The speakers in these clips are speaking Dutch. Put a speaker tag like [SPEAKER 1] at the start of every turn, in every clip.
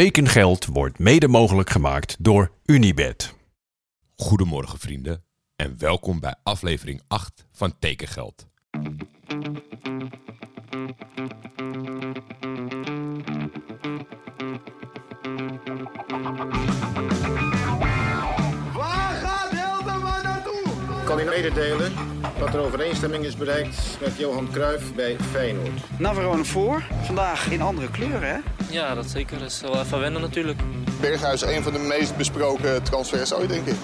[SPEAKER 1] Tekengeld wordt mede mogelijk gemaakt door Unibed.
[SPEAKER 2] Goedemorgen vrienden en welkom bij aflevering 8 van Tekengeld.
[SPEAKER 3] Kan u mededelen dat er overeenstemming is bereikt met Johan Cruijff bij Feyenoord.
[SPEAKER 4] Navarone voor. Vandaag in andere kleuren, hè?
[SPEAKER 5] Ja, dat zeker. Dat is wel even wennen natuurlijk.
[SPEAKER 6] Berghuis een van de meest besproken transfers ooit, denk ik.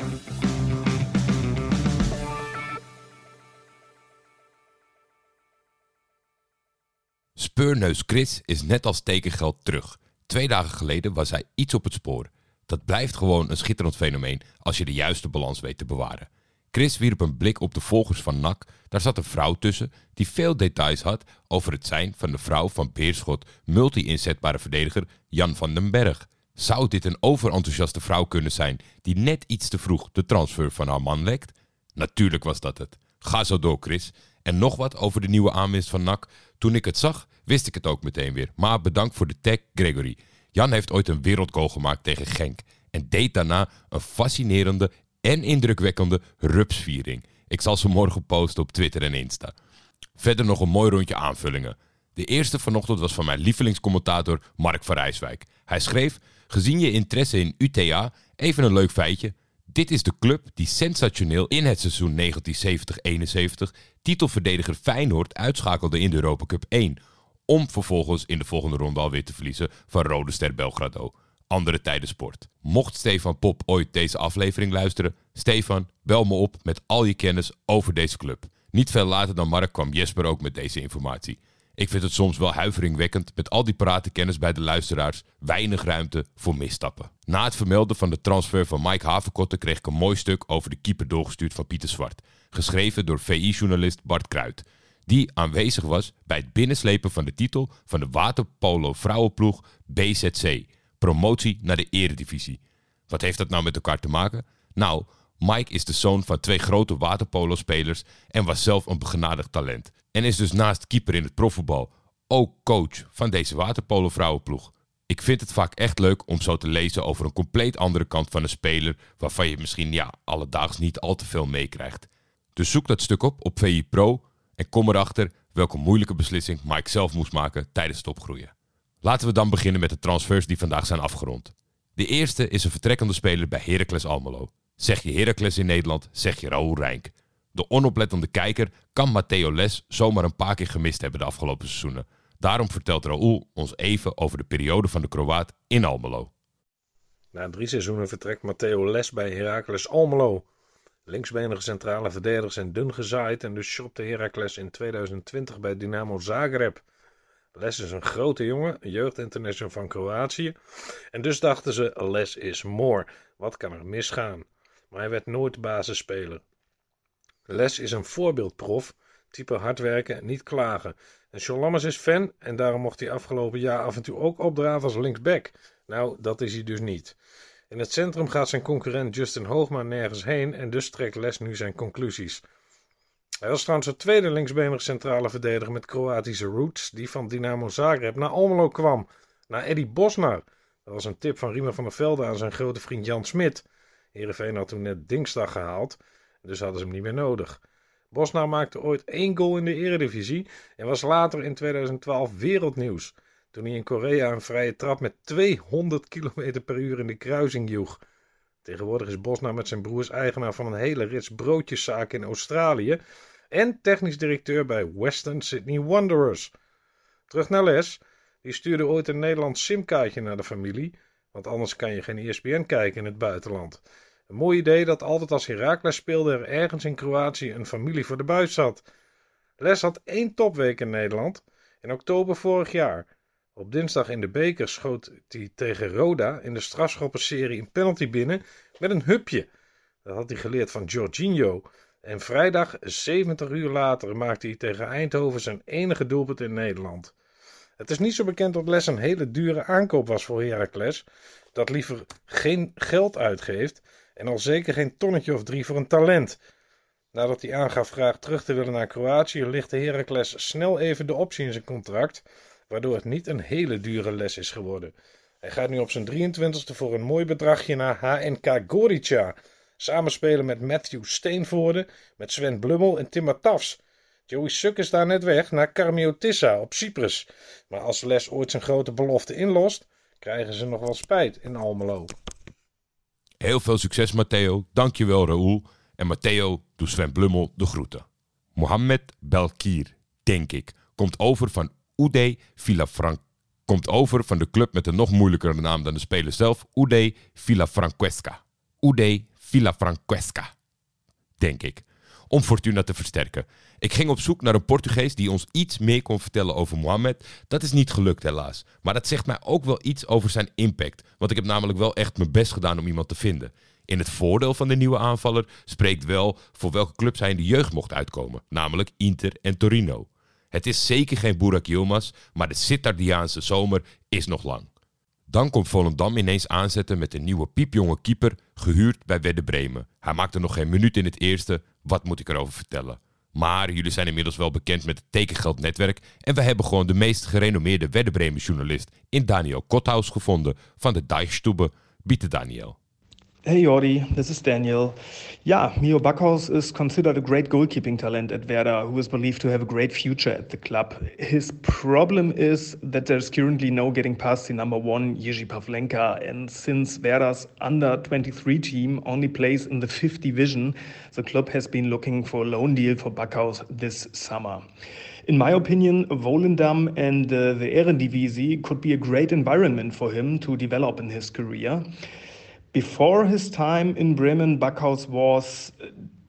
[SPEAKER 2] Speurneus Chris is net als tekengeld terug. Twee dagen geleden was hij iets op het spoor. Dat blijft gewoon een schitterend fenomeen als je de juiste balans weet te bewaren. Chris wierp een blik op de volgers van NAC. Daar zat een vrouw tussen die veel details had over het zijn van de vrouw van Beerschot multi-inzetbare verdediger Jan van den Berg. Zou dit een overenthousiaste vrouw kunnen zijn die net iets te vroeg de transfer van haar man lekt? Natuurlijk was dat het. Ga zo door, Chris. En nog wat over de nieuwe aanwinst van NAC. Toen ik het zag, wist ik het ook meteen weer. Maar bedankt voor de tag, Gregory. Jan heeft ooit een wereldgoal gemaakt tegen Genk. En deed daarna een fascinerende en indrukwekkende rupsviering. Ik zal ze morgen posten op Twitter en Insta. Verder nog een mooi rondje aanvullingen. De eerste vanochtend was van mijn lievelingscommentator Mark van Rijswijk. Hij schreef, gezien je interesse in UTA, even een leuk feitje. Dit is de club die sensationeel in het seizoen 1970-71 titelverdediger Feyenoord uitschakelde in de Europa Cup 1. Om vervolgens in de volgende ronde alweer te verliezen van Rode Ster Belgrado. Andere tijden sport. Mocht Stefan Pop ooit deze aflevering luisteren, Stefan, bel me op met al je kennis over deze club. Niet veel later dan Mark kwam Jesper ook met deze informatie. Ik vind het soms wel huiveringwekkend met al die parate kennis bij de luisteraars, weinig ruimte voor misstappen. Na het vermelden van de transfer van Mike Haverkotten kreeg ik een mooi stuk over de keeper doorgestuurd van Pieter Zwart, geschreven door VI-journalist Bart Kruid, die aanwezig was bij het binnenslepen van de titel van de waterpolo vrouwenploeg BZC, promotie naar de eredivisie. Wat heeft dat nou met elkaar te maken? Nou, Mike is de zoon van twee grote waterpolo-spelers en was zelf een begenadigd talent. En is dus naast keeper in het profvoetbal ook coach van deze waterpolo-vrouwenploeg. Ik vind het vaak echt leuk om zo te lezen over een compleet andere kant van een speler waarvan je misschien ja, alledaags niet al te veel meekrijgt. Dus zoek dat stuk op op VI Pro en kom erachter welke moeilijke beslissing Mike zelf moest maken tijdens het opgroeien. Laten we dan beginnen met de transfers die vandaag zijn afgerond. De eerste is een vertrekkende speler bij Heracles Almelo. Zeg je Heracles in Nederland, zeg je Raoul Rijk. De onoplettende kijker kan Matteo Les zomaar een paar keer gemist hebben de afgelopen seizoenen. Daarom vertelt Raoul ons even over de periode van de Kroaat in Almelo.
[SPEAKER 7] Na drie seizoenen vertrekt Matteo Les bij Heracles Almelo. Linksbenige centrale verdedigers zijn dun gezaaid en dus shopte Heracles in 2020 bij Dynamo Zagreb. Les is een grote jongen, jeugdinternational van Kroatië. En dus dachten ze, Les is more. Wat kan er misgaan? Maar hij werd nooit basisspeler. Les is een voorbeeldprof, type hard werken en niet klagen. En John is fan en daarom mocht hij afgelopen jaar af en toe ook opdraven als linksback. Nou, dat is hij dus niet. In het centrum gaat zijn concurrent Justin Hoogma nergens heen en dus trekt Les nu zijn conclusies. Hij was trouwens de tweede linksbenige centrale verdediger met Kroatische roots die van Dynamo Zagreb naar Almelo kwam. Naar Eddie Bosnar. Dat was een tip van Riemer van der Velde aan zijn grote vriend Jan Smit. Heerenveen had toen net Dingsdag gehaald, dus hadden ze hem niet meer nodig. Bosnar maakte ooit één goal in de eredivisie en was later in 2012 wereldnieuws. Toen hij in Korea een vrije trap met 200 km per uur in de kruising joeg. Tegenwoordig is Bosnar met zijn broers eigenaar van een hele rits broodjeszaak in Australië en technisch directeur bij Western Sydney Wanderers. Terug naar Les. Die stuurde ooit een Nederlands simkaartje naar de familie, want anders kan je geen ESPN kijken in het buitenland. Een mooi idee dat altijd als Heracles speelde er ergens in Kroatië een familie voor de buis zat. Les had één topweek in Nederland, in oktober vorig jaar. Op dinsdag in de beker schoot hij tegen Roda in de strafschoppenserie een penalty binnen met een hupje. Dat had hij geleerd van Jorginho. En vrijdag, 70 uur later, maakte hij tegen Eindhoven zijn enige doelpunt in Nederland. Het is niet zo bekend dat Les een hele dure aankoop was voor Heracles, dat liever geen geld uitgeeft en al zeker geen tonnetje of drie voor een talent. Nadat hij aangaf graag terug te willen naar Kroatië, lichtte Heracles snel even de optie in zijn contract, waardoor het niet een hele dure les is geworden. Hij gaat nu op zijn 23ste voor een mooi bedragje naar HNK Gorica. Samenspelen met Matthew Steenvoorde, met Sven Blummel en Tim Tafs. Joey Suk is daar net weg naar Carmiotissa op Cyprus. Maar als Les ooit zijn grote belofte inlost, krijgen ze nog wel spijt in Almelo.
[SPEAKER 2] Heel veel succes, Matteo. Dankjewel, Raoul. En Matteo doet Sven Blummel de groeten. Mohamed Belkir, denk ik, komt over van Ude Villafranca. Komt over van de club met een nog moeilijkere naam dan de speler zelf. Ude Villafranquesca. Ude Villafranquesca. Denk ik. Om Fortuna te versterken. Ik ging op zoek naar een Portugees die ons iets meer kon vertellen over Mohamed. Dat is niet gelukt helaas. Maar dat zegt mij ook wel iets over zijn impact. Want ik heb namelijk wel echt mijn best gedaan om iemand te vinden. In het voordeel van de nieuwe aanvaller spreekt wel voor welke clubs hij in de jeugd mocht uitkomen. Namelijk Inter en Torino. Het is zeker geen Burak Yilmaz, maar de Sitardiaanse zomer is nog lang. Dan komt Volendam ineens aanzetten met een nieuwe piepjonge keeper, gehuurd bij Wedde Bremen. Hij maakte nog geen minuut in het eerste, wat moet ik erover vertellen? Maar jullie zijn inmiddels wel bekend met het tekengeldnetwerk en we hebben gewoon de meest gerenommeerde Wedde Bremen journalist in Daniel Kothaus gevonden van de Deichstube. Biete Daniel.
[SPEAKER 8] Hey Jordi, this is Daniel. Yeah, Mio Backhaus is considered a great goalkeeping talent at Werder, who is believed to have a great future at the club. His problem is that there's currently no getting past the number one, Jiří Pavlenka, and since Werder's under 23 team only plays in the fifth division, the club has been looking for a loan deal for Backhaus this summer. In my opinion, Volendam and uh, the Eredivisie could be a great environment for him to develop in his career. Before his time in Bremen, Backhaus was uh,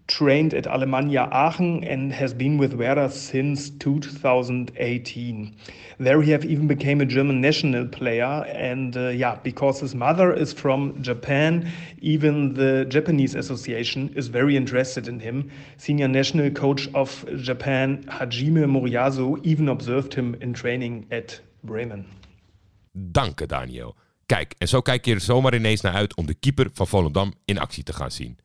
[SPEAKER 8] trained at Alemannia Aachen and has been with Werder since 2018. There he have even became a German national player and uh, yeah, because his mother is from Japan, even the Japanese association is very interested in him. Senior national coach of Japan, Hajime Moriyasu, even observed him in training at Bremen.
[SPEAKER 2] Dank Daniel. Kijk, en zo kijk je er zomaar ineens naar uit om de keeper van Volendam in actie te gaan zien.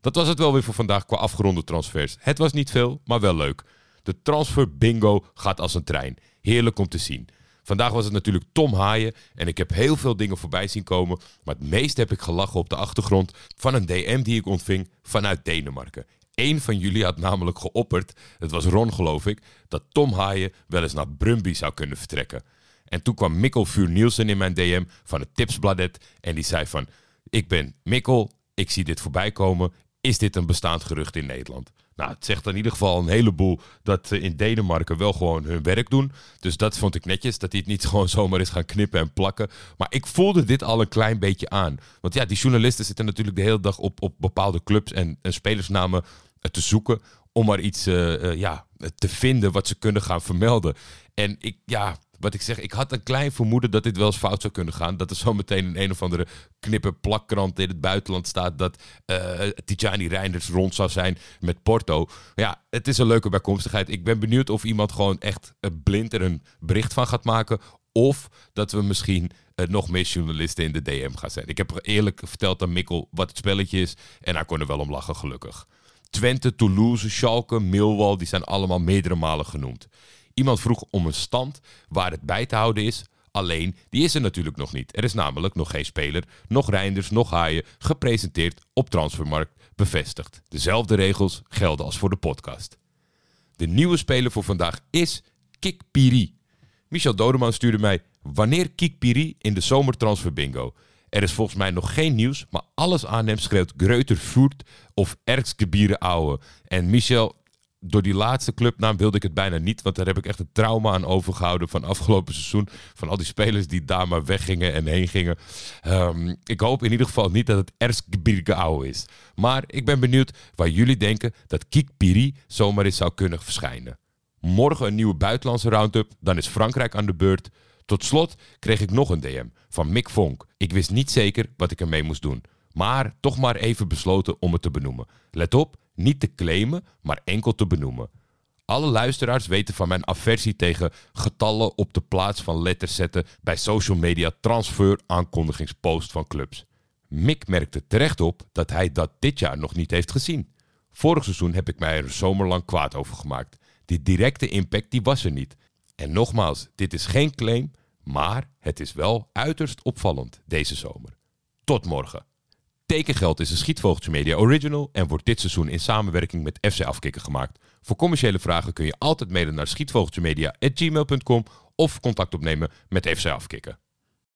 [SPEAKER 2] Dat was het wel weer voor vandaag qua afgeronde transfers. Het was niet veel, maar wel leuk. De transfer bingo gaat als een trein. Heerlijk om te zien. Vandaag was het natuurlijk Tom Haaien en ik heb heel veel dingen voorbij zien komen. Maar het meest heb ik gelachen op de achtergrond van een DM die ik ontving vanuit Denemarken. Eén van jullie had namelijk geopperd, het was Ron geloof ik, dat Tom Haaien wel eens naar Brumby zou kunnen vertrekken. En toen kwam Mikkel Vuur Nielsen in mijn DM van het Tipsbladet. En die zei van, ik ben Mikkel, ik zie dit voorbij komen. Is dit een bestaand gerucht in Nederland? Nou, het zegt in ieder geval een heleboel dat ze in Denemarken wel gewoon hun werk doen. Dus dat vond ik netjes, dat hij het niet gewoon zomaar is gaan knippen en plakken. Maar ik voelde dit al een klein beetje aan. Want ja, die journalisten zitten natuurlijk de hele dag op, op bepaalde clubs en, en spelersnamen te zoeken om maar iets uh, uh, ja, te vinden wat ze kunnen gaan vermelden. En ik, ja, wat ik zeg, ik had een klein vermoeden dat dit wel eens fout zou kunnen gaan. Dat er zometeen een een of andere knippe plakkrant in het buitenland staat dat uh, Tijani Reinders rond zou zijn met Porto. Ja, het is een leuke bijkomstigheid. Ik ben benieuwd of iemand gewoon echt blind er een bericht van gaat maken. Of dat we misschien uh, nog meer journalisten in de DM gaan zijn. Ik heb eerlijk verteld aan Mikkel wat het spelletje is. En hij kon er wel om lachen, gelukkig. Twente, Toulouse, Schalke, Millwall, die zijn allemaal meerdere malen genoemd. Iemand vroeg om een stand waar het bij te houden is. Alleen, die is er natuurlijk nog niet. Er is namelijk nog geen speler, nog Reinders, nog Haaien gepresenteerd op Transfermarkt bevestigd. Dezelfde regels gelden als voor de podcast. De nieuwe speler voor vandaag is Kik Piri. Michel Dodeman stuurde mij wanneer Kik Piri in de zomertransfer bingo. Er is volgens mij nog geen nieuws, maar alles aan hem schreeuwt Greuter Voert of Erksgebieren Ouwe. En Michel, door die laatste clubnaam wilde ik het bijna niet. Want daar heb ik echt een trauma aan overgehouden van afgelopen seizoen. Van al die spelers die daar maar weggingen en heen gingen. Um, ik hoop in ieder geval niet dat het Erskbirgau is. Maar ik ben benieuwd waar jullie denken dat Kik Piri zomaar eens zou kunnen verschijnen. Morgen een nieuwe buitenlandse roundup. Dan is Frankrijk aan de beurt. Tot slot kreeg ik nog een DM van Mick Vonk. Ik wist niet zeker wat ik ermee moest doen. Maar toch maar even besloten om het te benoemen. Let op, niet te claimen, maar enkel te benoemen. Alle luisteraars weten van mijn aversie tegen getallen op de plaats van letters zetten bij social media transfer aankondigingspost van clubs. Mick merkte terecht op dat hij dat dit jaar nog niet heeft gezien. Vorig seizoen heb ik mij er zomerlang kwaad over gemaakt. Die directe impact die was er niet. En nogmaals, dit is geen claim, Maar het is wel uiterst opvallend deze zomer. Tot morgen. Tekengeld is een Schietvogeltje Media original en wordt dit seizoen in samenwerking met FC Afkikken gemaakt. Voor commerciële vragen kun je altijd mailen naar schietvogeltjemedia.gmail.com of contact opnemen met FC Afkikken.